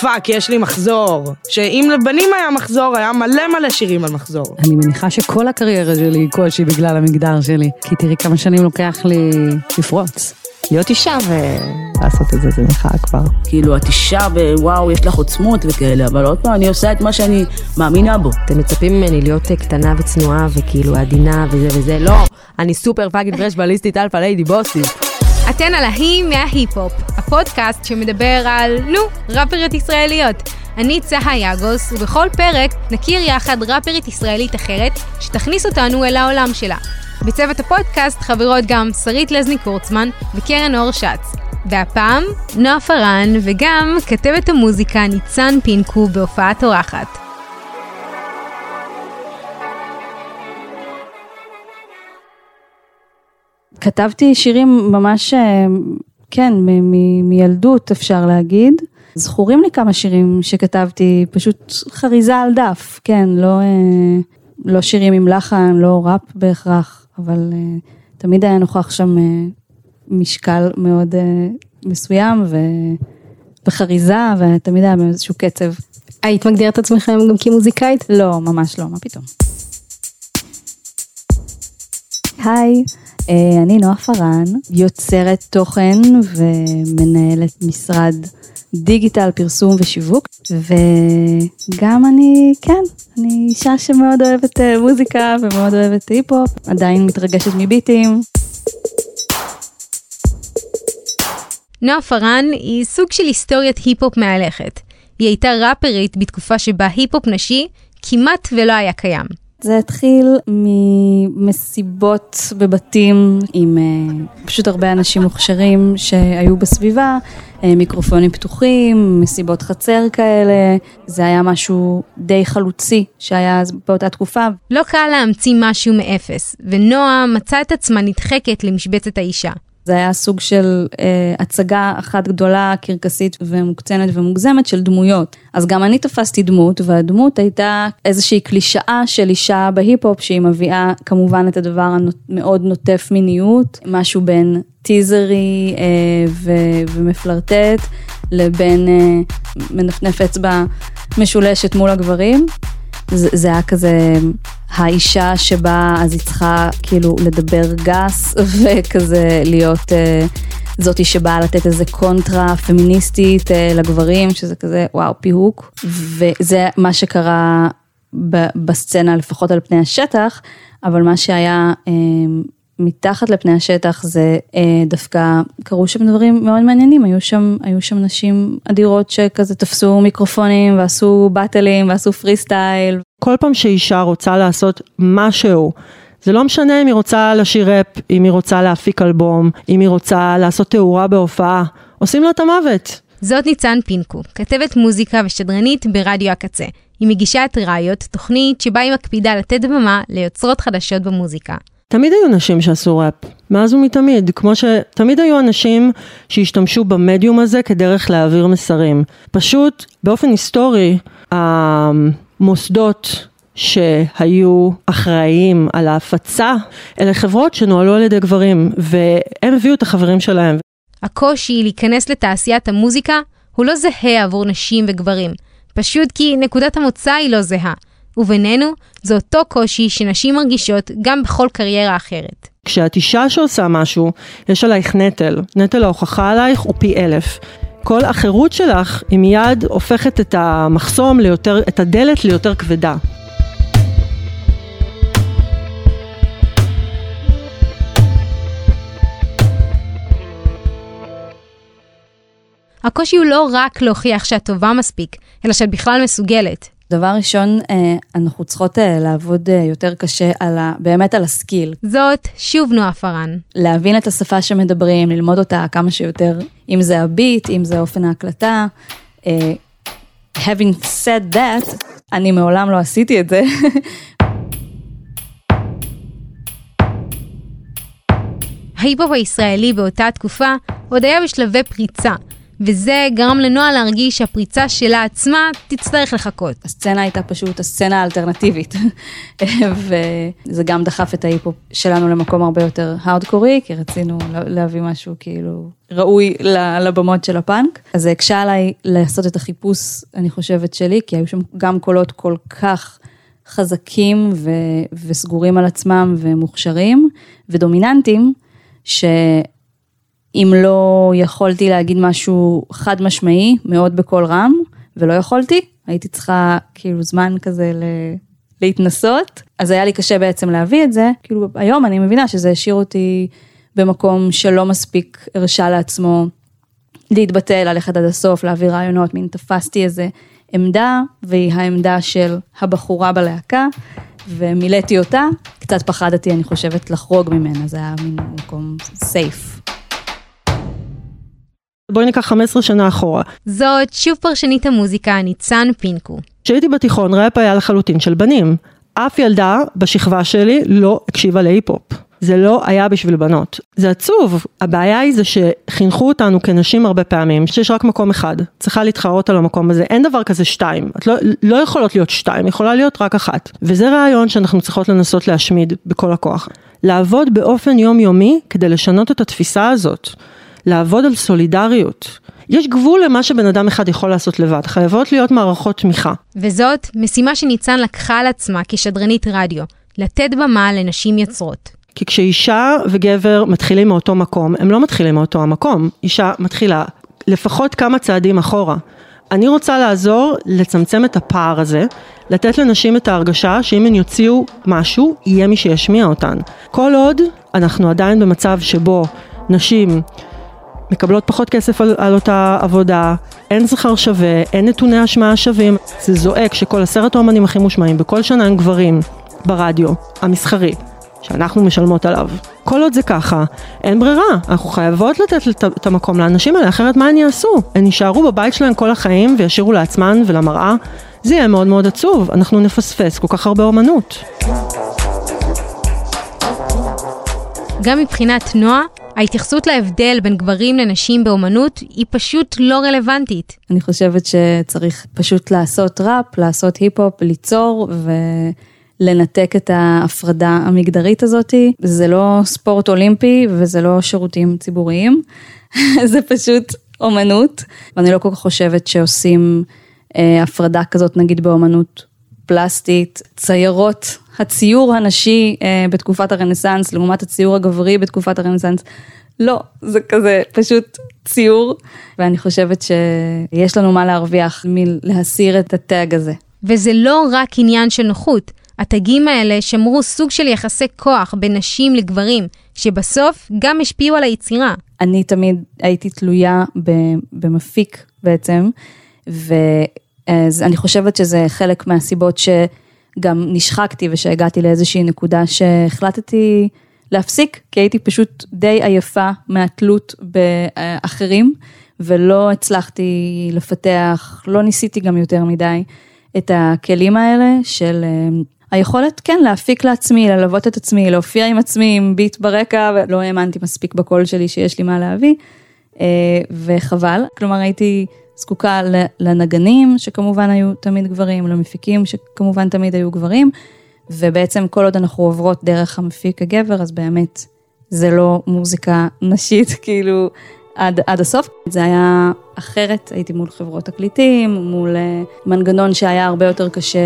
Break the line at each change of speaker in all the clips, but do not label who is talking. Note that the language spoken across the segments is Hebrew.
fuck, יש לי מחזור. שאם לבנים היה מחזור, היה מלא מלא שירים על מחזור.
אני מניחה שכל הקריירה שלי היא כלשהי בגלל המגדר שלי. כי תראי כמה שנים לוקח לי לפרוץ. להיות אישה ולעשות את זה, זה מחאה כבר.
כאילו, את אישה ווואו, יש לך עוצמות וכאלה, אבל עוד פעם, אני עושה את מה שאני מאמינה בו.
אתם מצפים ממני להיות קטנה צנועה וכאילו עדינה וזה וזה, לא, אני סופר fucking fresh בליסטית alpha lady בוסית.
אתן על ההיא מההיפ-הופ, הפודקאסט שמדבר על, נו, ראפריות ישראליות. אני צהה יגוס, ובכל פרק נכיר יחד ראפרית ישראלית אחרת, שתכניס אותנו אל העולם שלה. בצוות הפודקאסט חברות גם שרית לזני קורצמן וקרן אור שץ. והפעם, נועה פארן וגם כתבת המוזיקה ניצן פינקו בהופעת אורחת.
כתבתי שירים ממש, אה, כן, מילדות אפשר להגיד. זכורים לי כמה שירים שכתבתי, פשוט חריזה על דף, כן, לא, אה, לא שירים עם לחן, לא ראפ בהכרח, אבל אה, תמיד היה נוכח שם משקל מאוד מסוים ו... וחריזה, ותמיד היה באיזשהו קצב.
היית מגדירת את עצמכם גם כמוזיקאית?
לא, ממש לא, מה פתאום. היי. אה, אני נועה פארן, יוצרת תוכן ומנהלת משרד דיגיטל, פרסום ושיווק, וגם אני, כן, אני אישה שמאוד אוהבת אה, מוזיקה ומאוד אוהבת היפ-הופ, עדיין מתרגשת מביטים.
נועה פארן היא סוג של היסטוריית היפ-הופ מהלכת. היא הייתה ראפרית בתקופה שבה היפ-הופ נשי כמעט ולא היה קיים.
זה התחיל ממסיבות בבתים עם אה, פשוט הרבה אנשים מוכשרים שהיו בסביבה, אה, מיקרופונים פתוחים, מסיבות חצר כאלה, זה היה משהו די חלוצי שהיה אז באותה תקופה.
לא קל להמציא משהו מאפס, ונועה מצאה את עצמה נדחקת למשבצת האישה.
זה היה סוג של אה, הצגה אחת גדולה, קרקסית ומוקצנת ומוגזמת של דמויות. אז גם אני תפסתי דמות, והדמות הייתה איזושהי קלישאה של אישה בהיפ-הופ, שהיא מביאה כמובן את הדבר המאוד נוטף מיניות, משהו בין טיזרי אה, ו- ומפלרטט, לבין אה, מנפנף אצבע משולשת מול הגברים. זה, היה כזה האישה שבה אז היא צריכה כאילו לדבר גס וכזה להיות uh, זאתי שבאה לתת איזה קונטרה פמיניסטית uh, לגברים שזה כזה וואו פיהוק. וזה מה שקרה בסצנה לפחות על פני השטח אבל מה שהיה uh, מתחת לפני השטח זה אה, דווקא קרו שם דברים מאוד מעניינים, היו שם, היו שם נשים אדירות שכזה תפסו מיקרופונים ועשו באטלים ועשו פרי סטייל.
כל פעם שאישה רוצה לעשות משהו, זה לא משנה אם היא רוצה לשיר ראפ, אם היא רוצה להפיק אלבום, אם היא רוצה לעשות תאורה בהופעה, עושים לה את המוות.
זאת ניצן פינקו, כתבת מוזיקה ושדרנית ברדיו הקצה. היא מגישה את ראיות, תוכנית שבה היא מקפידה לתת במה ליוצרות חדשות במוזיקה.
תמיד היו נשים שעשו ראפ, מאז ומתמיד, כמו שתמיד היו אנשים שהשתמשו במדיום הזה כדרך להעביר מסרים. פשוט, באופן היסטורי, המוסדות שהיו אחראיים על ההפצה, אלה חברות שנוהלו על ידי גברים, והם הביאו את החברים שלהם.
הקושי להיכנס לתעשיית המוזיקה הוא לא זהה עבור נשים וגברים, פשוט כי נקודת המוצא היא לא זהה. ובינינו, זה אותו קושי שנשים מרגישות גם בכל קריירה אחרת.
כשאת אישה שעושה משהו, יש עלייך נטל. נטל ההוכחה עלייך הוא פי אלף. כל החירות שלך היא מיד הופכת את המחסום ליותר, את הדלת ליותר כבדה.
הקושי הוא לא רק להוכיח שאת טובה מספיק, אלא שאת בכלל מסוגלת.
דבר ראשון, אה, אנחנו צריכות אה, לעבוד אה, יותר קשה על ה, באמת על הסקיל.
זאת שוב נועה פארן.
להבין את השפה שמדברים, ללמוד אותה כמה שיותר, אם זה הביט, אם זה אופן ההקלטה. having said that, אני מעולם לא עשיתי את זה.
ההיפ-הופ הישראלי באותה תקופה עוד היה בשלבי פריצה, וזה גרם לנועה להרגיש שהפריצה שלה עצמה תצטרך לחכות.
הסצנה הייתה פשוט הסצנה האלטרנטיבית, וזה גם דחף את ההיפ-הופ שלנו למקום הרבה יותר הארדקורי, כי רצינו להביא משהו כאילו ראוי לבמות של הפאנק. אז זה הקשה עליי לעשות את החיפוש, אני חושבת שלי, כי היו שם גם קולות כל כך חזקים ו- וסגורים על עצמם ומוכשרים ודומיננטים, שאם לא יכולתי להגיד משהו חד משמעי, מאוד בקול רם, ולא יכולתי, הייתי צריכה כאילו זמן כזה ל... להתנסות, אז היה לי קשה בעצם להביא את זה, כאילו היום אני מבינה שזה השאיר אותי במקום שלא מספיק הרשה לעצמו להתבטא, ללכת עד הסוף, להעביר רעיונות, מין תפסתי איזה עמדה, והיא העמדה של הבחורה בלהקה, ומילאתי אותה, קצת פחדתי, אני חושבת, לחרוג ממנה, זה היה מין מקום סייף.
בואי ניקח 15 שנה אחורה.
זאת שוב פרשנית המוזיקה ניצן פינקו.
כשהייתי בתיכון ראפ היה לחלוטין של בנים. אף ילדה בשכבה שלי לא הקשיבה להיפ-הופ. זה לא היה בשביל בנות. זה עצוב, הבעיה היא זה שחינכו אותנו כנשים הרבה פעמים, שיש רק מקום אחד, צריכה להתחרות על המקום הזה, אין דבר כזה שתיים, את לא, לא יכולות להיות שתיים, יכולה להיות רק אחת. וזה רעיון שאנחנו צריכות לנסות להשמיד בכל הכוח. לעבוד באופן יומיומי כדי לשנות את התפיסה הזאת. לעבוד על סולידריות. יש גבול למה שבן אדם אחד יכול לעשות לבד, חייבות להיות מערכות תמיכה.
וזאת משימה שניצן לקחה על עצמה כשדרנית רדיו, לתת במה לנשים יוצרות.
כי כשאישה וגבר מתחילים מאותו מקום, הם לא מתחילים מאותו המקום. אישה מתחילה לפחות כמה צעדים אחורה. אני רוצה לעזור לצמצם את הפער הזה, לתת לנשים את ההרגשה שאם הן יוציאו משהו, יהיה מי שישמיע אותן. כל עוד אנחנו עדיין במצב שבו נשים מקבלות פחות כסף על, על אותה עבודה, אין שכר שווה, אין נתוני השמעה שווים, זה זועק שכל עשרת האומנים הכי מושמעים בכל שנה הם גברים ברדיו המסחרי. שאנחנו משלמות עליו. כל עוד זה ככה, אין ברירה, אנחנו חייבות לתת את המקום לאנשים האלה, אחרת מה הן יעשו? הן יישארו בבית שלהם כל החיים וישאירו לעצמן ולמראה? זה יהיה מאוד מאוד עצוב, אנחנו נפספס כל כך הרבה אומנות.
גם מבחינת נועה, ההתייחסות להבדל בין גברים לנשים באומנות היא פשוט לא רלוונטית.
אני חושבת שצריך פשוט לעשות ראפ, לעשות היפ-הופ, ליצור ו... לנתק את ההפרדה המגדרית הזאתי, זה לא ספורט אולימפי וזה לא שירותים ציבוריים, זה פשוט אומנות, ואני לא כל כך חושבת שעושים אה, הפרדה כזאת נגיד באומנות פלסטית, ציירות, הציור הנשי אה, בתקופת הרנסאנס לעומת הציור הגברי בתקופת הרנסאנס, לא, זה כזה פשוט ציור, ואני חושבת שיש לנו מה להרוויח מלהסיר את הטאג הזה.
וזה לא רק עניין של נוחות. התגים האלה שמרו סוג של יחסי כוח בין נשים לגברים, שבסוף גם השפיעו על היצירה.
אני תמיד הייתי תלויה במפיק בעצם, ואני חושבת שזה חלק מהסיבות שגם נשחקתי ושהגעתי לאיזושהי נקודה שהחלטתי להפסיק, כי הייתי פשוט די עייפה מהתלות באחרים, ולא הצלחתי לפתח, לא ניסיתי גם יותר מדי. את הכלים האלה של היכולת כן להפיק לעצמי, ללוות את עצמי, להופיע עם עצמי עם ביט ברקע, ולא האמנתי מספיק בקול שלי שיש לי מה להביא, אה, וחבל, כלומר הייתי זקוקה לנגנים שכמובן היו תמיד גברים, למפיקים שכמובן תמיד היו גברים, ובעצם כל עוד אנחנו עוברות דרך המפיק הגבר, אז באמת זה לא מוזיקה נשית, כאילו עד, עד הסוף. זה היה אחרת, הייתי מול חברות תקליטים, מול אה, מנגנון שהיה הרבה יותר קשה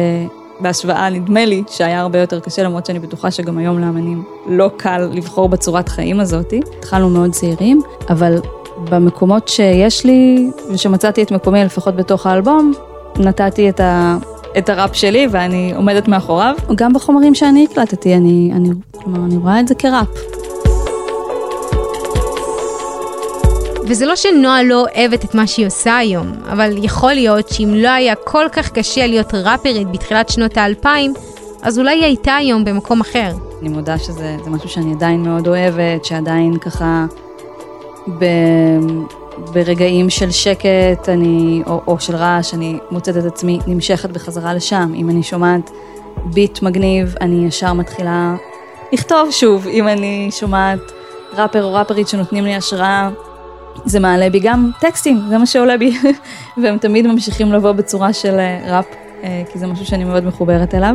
בהשוואה, נדמה לי, שהיה הרבה יותר קשה, למרות שאני בטוחה שגם היום לאמנים לא קל לבחור בצורת חיים הזאתי. התחלנו מאוד צעירים, אבל במקומות שיש לי, ושמצאתי את מקומי לפחות בתוך האלבום, נתתי את, ה, את הראפ שלי ואני עומדת מאחוריו. גם בחומרים שאני הקלטתי, אני, אני, כלומר, אני רואה את זה כראפ.
וזה לא שנועה לא אוהבת את מה שהיא עושה היום, אבל יכול להיות שאם לא היה כל כך קשה להיות ראפרית בתחילת שנות האלפיים, אז אולי היא הייתה היום במקום אחר.
אני מודה שזה משהו שאני עדיין מאוד אוהבת, שעדיין ככה ב, ברגעים של שקט אני, או, או של רעש, אני מוצאת את עצמי נמשכת בחזרה לשם. אם אני שומעת ביט מגניב, אני ישר מתחילה לכתוב שוב. אם אני שומעת ראפר או ראפרית שנותנים לי השראה, זה מעלה בי גם טקסטים, זה מה שעולה בי, והם תמיד ממשיכים לבוא בצורה של אה, ראפ, אה, כי זה משהו שאני מאוד מחוברת אליו.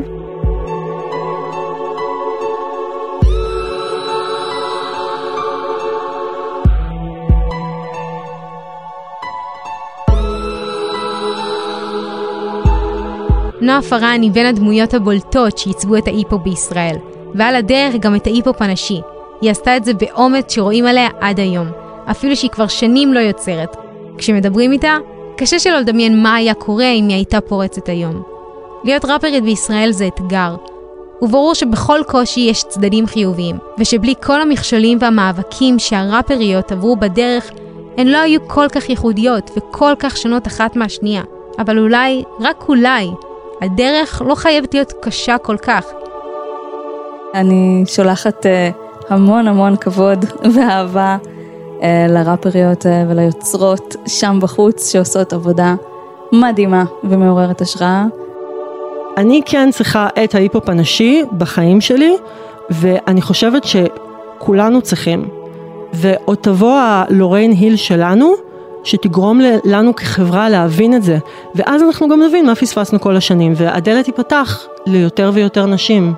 נועה פארן היא בין הדמויות הבולטות שעיצבו את האי-פופ בישראל, ועל הדרך גם את האי-פופ הנשי. היא עשתה את זה באומץ שרואים עליה עד היום, אפילו שהיא כבר שנים לא יוצרת. כשמדברים איתה, קשה שלא לדמיין מה היה קורה אם היא הייתה פורצת היום. להיות ראפרית בישראל זה אתגר, וברור שבכל קושי יש צדדים חיוביים, ושבלי כל המכשולים והמאבקים שהראפריות עברו בדרך, הן לא היו כל כך ייחודיות וכל כך שונות אחת מהשנייה. אבל אולי, רק אולי, הדרך לא חייבת להיות קשה כל כך.
אני שולחת uh, המון המון כבוד ואהבה uh, לראפריות uh, וליוצרות שם בחוץ שעושות עבודה מדהימה ומעוררת השראה.
אני כן צריכה את ההיפ-הופ הנשי בחיים שלי, ואני חושבת שכולנו צריכים. ועוד תבוא הלוריין היל שלנו, שתגרום לנו כחברה להבין את זה, ואז אנחנו גם נבין מה פספסנו כל השנים, והדלת תיפתח ליותר ויותר נשים.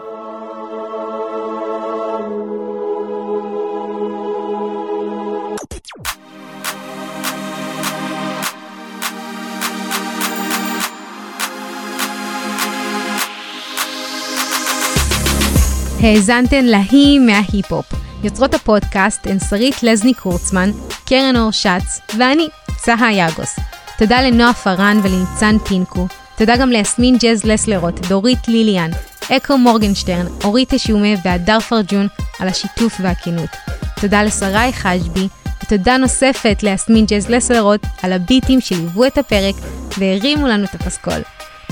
האזנתן להיא מההיפ-הופ. יוצרות הפודקאסט הן שרית לזני קורצמן, קרן אור שץ ואני, צהה יאגוס. תודה לנועה פארן ולניצן פינקו. תודה גם ליסמין ג'ז לסלרוט, דורית ליליאן, אקו מורגנשטרן, אורית תשומה והדר פרג'ון על השיתוף והכינות. תודה לשרי חשבי, ותודה נוספת ליסמין ג'ז לסלרוט על הביטים שליוו את הפרק והרימו לנו את הפסקול.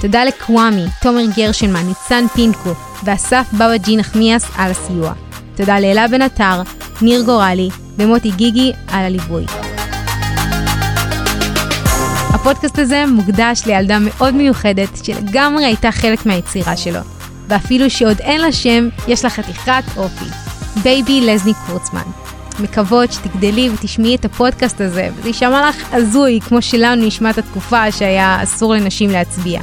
תודה לקוואמי, תומר גרשנמן, ניצן פינקו ואסף בבא נחמיאס על הסיוע. תודה לאלה בן עטר, ניר גורלי ומוטי גיגי על הליווי. הפודקאסט הזה מוקדש לילדה מאוד מיוחדת שלגמרי הייתה חלק מהיצירה שלו, ואפילו שעוד אין לה שם, יש לה חתיכת אופי. בייבי לזני קורצמן. מקוות שתגדלי ותשמעי את הפודקאסט הזה, וזה יישמע לך הזוי, כמו שלנו נשמע את התקופה שהיה אסור לנשים להצביע.